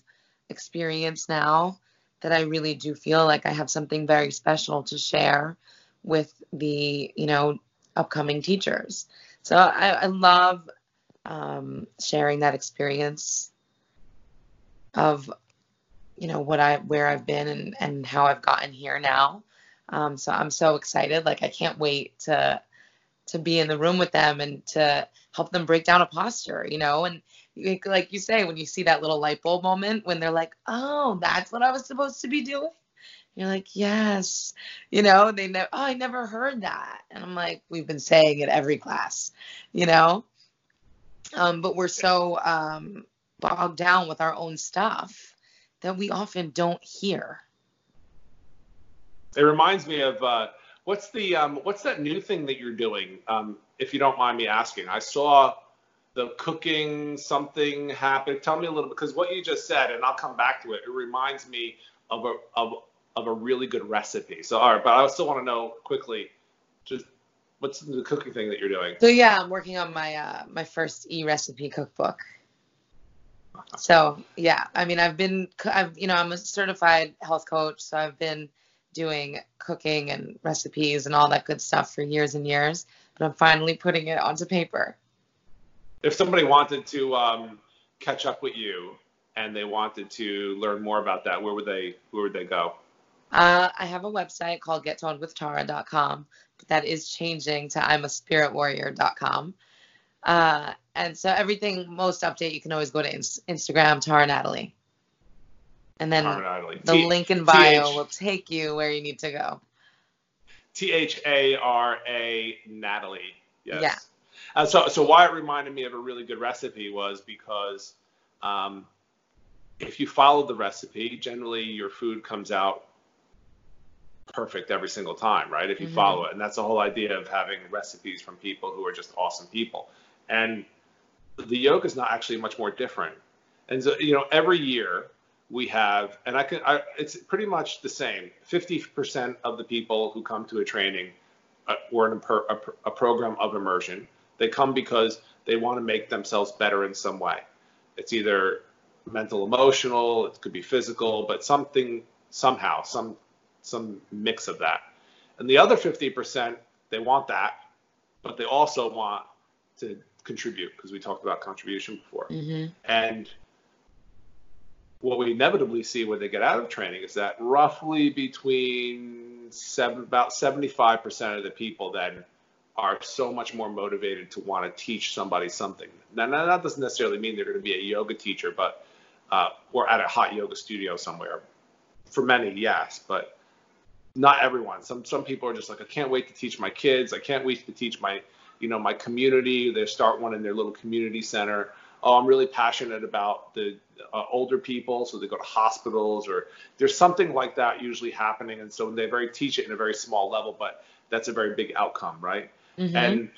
experience now that I really do feel like I have something very special to share with the, you know, upcoming teachers. So I, I love um, sharing that experience of you know what I where I've been and and how I've gotten here now. Um, so I'm so excited. Like I can't wait to to be in the room with them and to help them break down a posture. You know, and like you say, when you see that little light bulb moment when they're like, "Oh, that's what I was supposed to be doing." You're like, yes, you know, they never, oh, I never heard that. And I'm like, we've been saying it every class, you know? um, but we're so um, bogged down with our own stuff that we often don't hear. It reminds me of uh, what's the um, what's that new thing that you're doing? Um, if you don't mind me asking, I saw the cooking something happen. Tell me a little because what you just said, and I'll come back to it. It reminds me of a of of a really good recipe. So all right, but I still want to know quickly, just what's the cooking thing that you're doing? So yeah, I'm working on my uh, my first e recipe cookbook. So yeah, I mean, I've been, I've you know, I'm a certified health coach, so I've been doing cooking and recipes and all that good stuff for years and years. But I'm finally putting it onto paper. If somebody wanted to um, catch up with you and they wanted to learn more about that, where would they where would they go? Uh, I have a website called gettonedwithtara.com that is changing to I'm a spiritwarrior.com. Uh, and so everything most update, you can always go to in- Instagram, Tara Natalie. And then the T- link in bio T-H- will take you where you need to go. T H A R A Natalie. Yes. Yeah. Uh, so, so why it reminded me of a really good recipe was because um, if you follow the recipe, generally your food comes out perfect every single time, right? If you mm-hmm. follow it. And that's the whole idea of having recipes from people who are just awesome people. And the yoga is not actually much more different. And so, you know, every year we have, and I can, I, it's pretty much the same. 50% of the people who come to a training uh, or a, a program of immersion. They come because they want to make themselves better in some way. It's either mental, emotional, it could be physical, but something somehow, some some mix of that. And the other 50%, they want that, but they also want to contribute because we talked about contribution before. Mm-hmm. And what we inevitably see when they get out of training is that roughly between seven, about 75% of the people then are so much more motivated to want to teach somebody something. Now, that doesn't necessarily mean they're going to be a yoga teacher, but uh, or at a hot yoga studio somewhere. For many, yes, but not everyone. Some some people are just like, I can't wait to teach my kids. I can't wait to teach my, you know, my community. They start one in their little community center. Oh, I'm really passionate about the uh, older people, so they go to hospitals or there's something like that usually happening, and so they very teach it in a very small level, but that's a very big outcome, right? Mm-hmm. And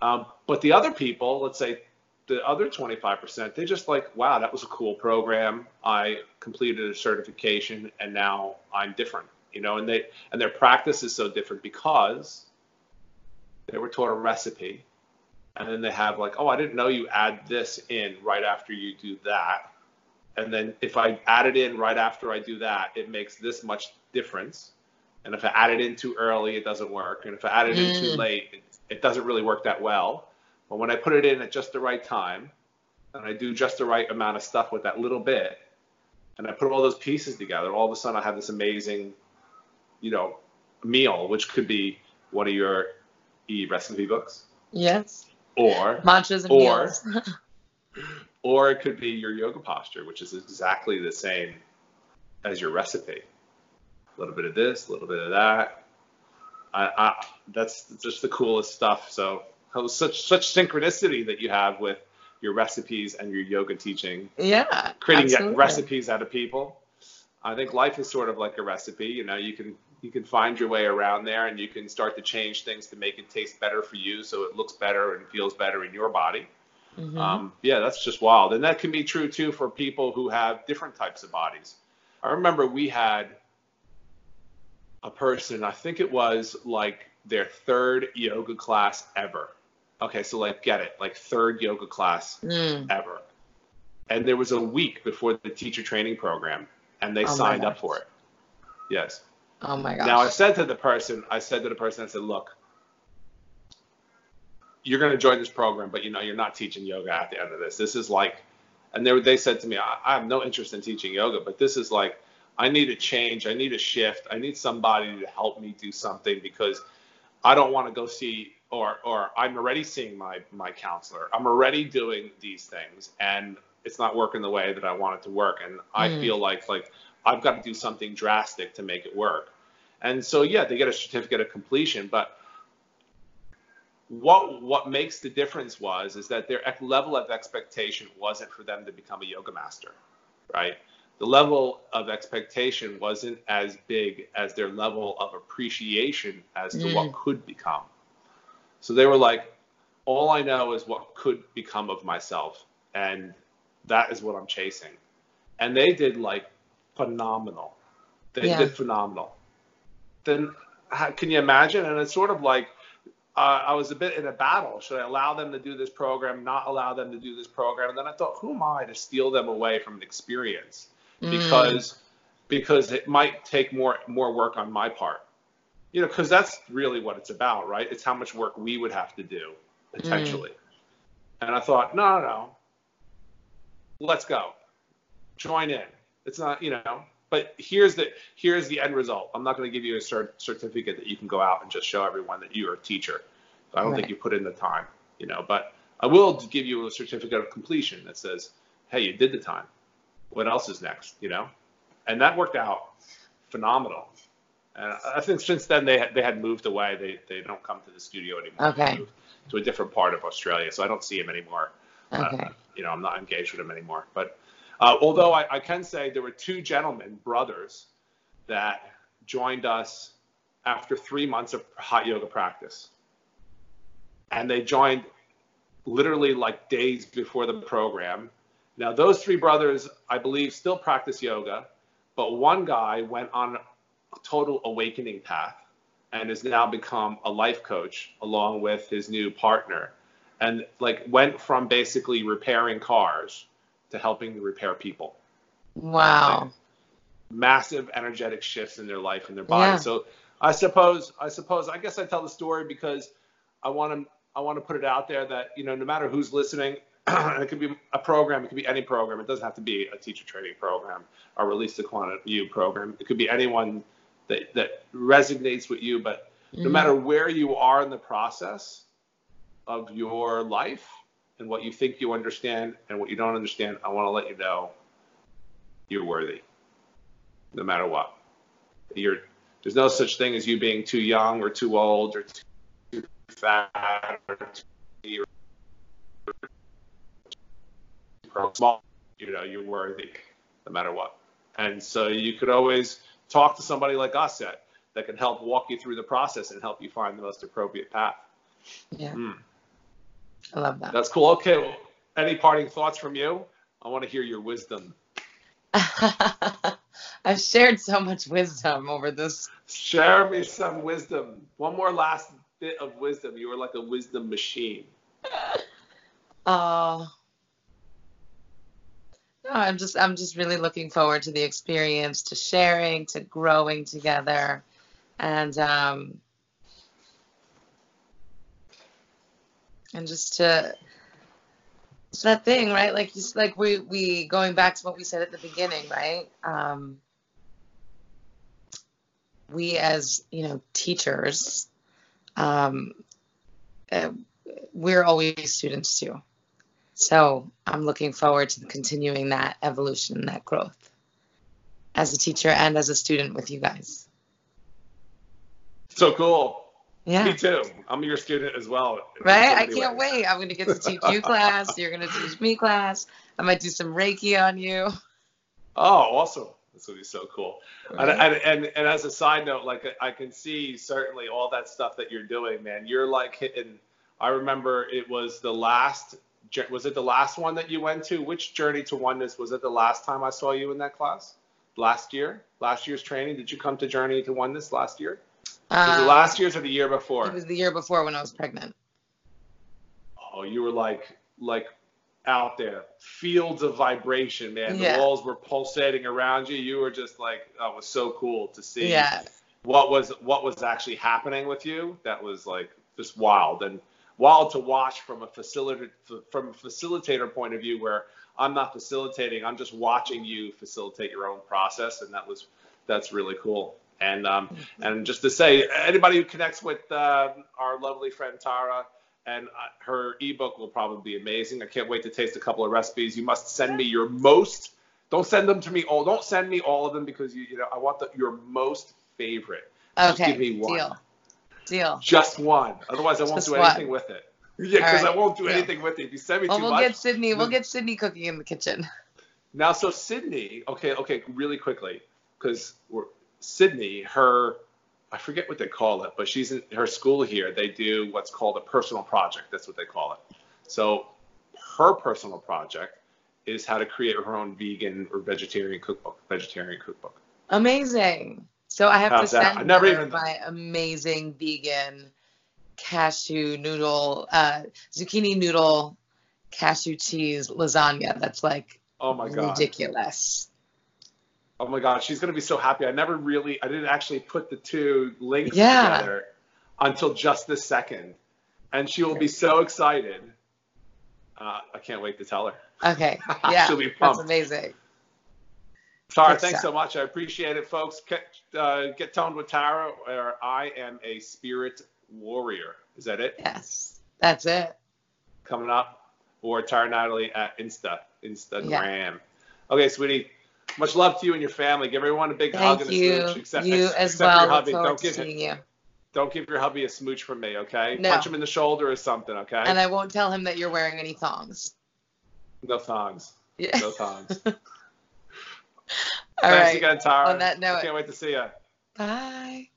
um, but the other people, let's say the other 25%, they just like, wow, that was a cool program. I completed a certification and now I'm different, you know, and they and their practice is so different because they were taught a recipe and then they have like, oh, I didn't know you add this in right after you do that. And then if I add it in right after I do that, it makes this much difference. And if I add it in too early, it doesn't work. And if I add it in too Mm. late, it, it doesn't really work that well. But when I put it in at just the right time, and I do just the right amount of stuff with that little bit, and I put all those pieces together, all of a sudden I have this amazing, you know, meal, which could be one of your recipe books, Yes. or Mantras and Or- meals. (laughs) or it could be your yoga posture, which is exactly the same as your recipe. A little bit of this, a little bit of that. I, I, that's just the coolest stuff. So how- such such synchronicity that you have with your recipes and your yoga teaching, yeah. creating recipes out of people. I think life is sort of like a recipe. You know, you can you can find your way around there, and you can start to change things to make it taste better for you, so it looks better and feels better in your body. Mhm. Um, yeah, that's just wild. And that can be true too for people who have different types of bodies. I remember we had a person, I think it was like their third yoga class ever. Okay, so like get it, like third yoga class Mm. ever. And there was a week before the teacher training program, and they Oh signed up for it. Yes. Oh my gosh. Now I said to the person, I said to the person, I said, look, you're going to join this program, but you know, you're not teaching yoga at the end of this. This is like, and they, they said to me, I, I have no interest in teaching yoga, but this is like, I need a change. I need a shift. I need somebody to help me do something because I don't want to go see, or, or I'm already seeing my, my counselor. I'm already doing these things and it's not working the way that I want it to work. And I Mm. feel like, like I've got to do something drastic to make it work. And so, yeah, they get a certificate of completion, but what what makes the difference was is that their level of expectation wasn't for them to become a yoga master, right? The level of expectation wasn't as big as their level of appreciation as to what mm. could become. So they were like, all I know is what could become of myself, and that is what I'm chasing. And they did like phenomenal. They Yeah. did phenomenal. Then how, can you imagine? And it's sort of like uh, I was a bit in a battle. Should I allow them to do this program? Not allow them to do this program? And then I thought, who am I to steal them away from an experience? Mm. Because because it might take more more work on my part. You know, because that's really what it's about, right? It's how much work we would have to do potentially. And I thought, no, no, no. Let's go. Join in. It's not, you know, but here's the here's the end result. I'm not going to give you a cert- certificate that you can go out and just show everyone that you're a teacher. I don't think you put in the time, you know, but I will give you a certificate of completion that says, "Hey, you did the time. What else is next?" You know, and that worked out phenomenal. And I think since then they had, they had moved away. They they don't come to the studio anymore. They Okay. moved to a different part of Australia, so I don't see him anymore. Okay. Uh, you know, I'm not engaged with him anymore. But uh, although I, I can say there were two gentlemen, brothers, that joined us after three months of hot yoga practice. And they joined literally like days before the program. Now, those three brothers, I believe, still practice yoga, but one guy went on a total awakening path and has now become a life coach along with his new partner and like went from basically repairing cars to helping repair people Wow. Like, massive energetic shifts in their life and their body Yeah. so i suppose i suppose i guess i tell the story because i want to i want to put it out there that you know no matter who's listening and (clears throat) it could be a program it could be any program it doesn't have to be a teacher training program or release the quantum you program it could be anyone that that resonates with you but no Mhm. matter where you are in the process of your life and what you think you understand and what you don't understand, I want to let you know you're worthy, no matter what. You're there's no such thing as you being too young or too old or too fat or too small. You know, you're worthy, no matter what. And so you could always talk to somebody like us that that can help walk you through the process and help you find the most appropriate path. Yeah. Mm. I love that. That's cool. Okay. Well, any parting thoughts from you? I want to hear your wisdom. (laughs) I've shared so much wisdom over this. Share me some wisdom. One more last bit of wisdom. You were like a wisdom machine. (laughs) Oh. No, I'm just I'm just really looking forward to the experience, to sharing, to growing together. And um and just to it's that thing, right? Like just like we we going back to what we said at the beginning, right? Um we as, you know, teachers, um uh, we're always students too. So I'm looking forward to continuing that evolution, and that growth as a teacher and as a student with you guys. So cool. Yeah. Me too. I'm your student as well. Right? so I can't ways. wait. I'm going to get to teach you (laughs) class. You're going to teach me class. I might do some Reiki on you. Oh, awesome. This would be so cool. And, and, and, and as a side note, like I can see certainly all that stuff that you're doing, man. You're like hitting. I remember it was the last. Was it the last one that you went to? Which journey to oneness was it? The last time I saw you in that class, last year, last year's training. Did you come to Journey to Oneness last year? Um, last year's or the year before? it was the year before when I was pregnant. oh, you were like like out there, fields of vibration, man. Yeah. The walls were pulsating around you. You were just like, oh, it was so cool to see. Yeah. what was what was actually happening with you that was like just wild and wild to watch from a facilitator from a facilitator point of view where I'm not facilitating I'm just watching you facilitate your own process and that was that's really cool and um and just to say anybody who connects with uh, our lovely friend Tara and uh, her ebook will probably be amazing I can't wait to taste a couple of recipes you must send me your most don't send them to me all don't send me all of them because you you know I want the, your most favorite just Okay. give me one. Deal. Deal. just one. Otherwise, I won't Just do one. anything with it. (laughs) Yeah, because right, I won't do deal. anything with it. If you send me Well, too we'll much. get Sydney. We'll get Sydney cooking in the kitchen. Now, so Sydney, okay, okay, really quickly, because we're Sydney, her, I forget what they call it, but she's in her school here. They do what's called a personal project. That's what they call it. So her personal project is how to create her own vegan or vegetarian cookbook. Vegetarian cookbook. Amazing. So I have How's to send never her even- my amazing vegan cashew noodle, uh, zucchini noodle, cashew cheese lasagna. That's like Oh my god. ridiculous. Oh my god, she's gonna be so happy. I never really, I didn't actually put the two links Yeah. together until just this second, and she will be so excited. Uh, I can't wait to tell her. Okay. (laughs) Yeah. She'll be pumped. That's amazing. Tara, Good thanks stuff. so much. I appreciate it, folks. Get, uh, get toned with Tara, or I am a spirit warrior. Is that it? Yes. That's it. Coming up, or Tara Natalie at Insta, Instagram. Okay, sweetie. Much love to you and your family. Give everyone a big hug Thank and a you. smooch. Except, you ex- as except well. Your hubby. Don't give him, you. Don't give your hubby a smooch from me, okay? No. Punch him in the shoulder or something, okay? And I won't tell him that you're wearing any thongs. no thongs. Yeah. No thongs. (laughs) All Thanks right. again, Tara. On that note- I can't wait to see you. Bye.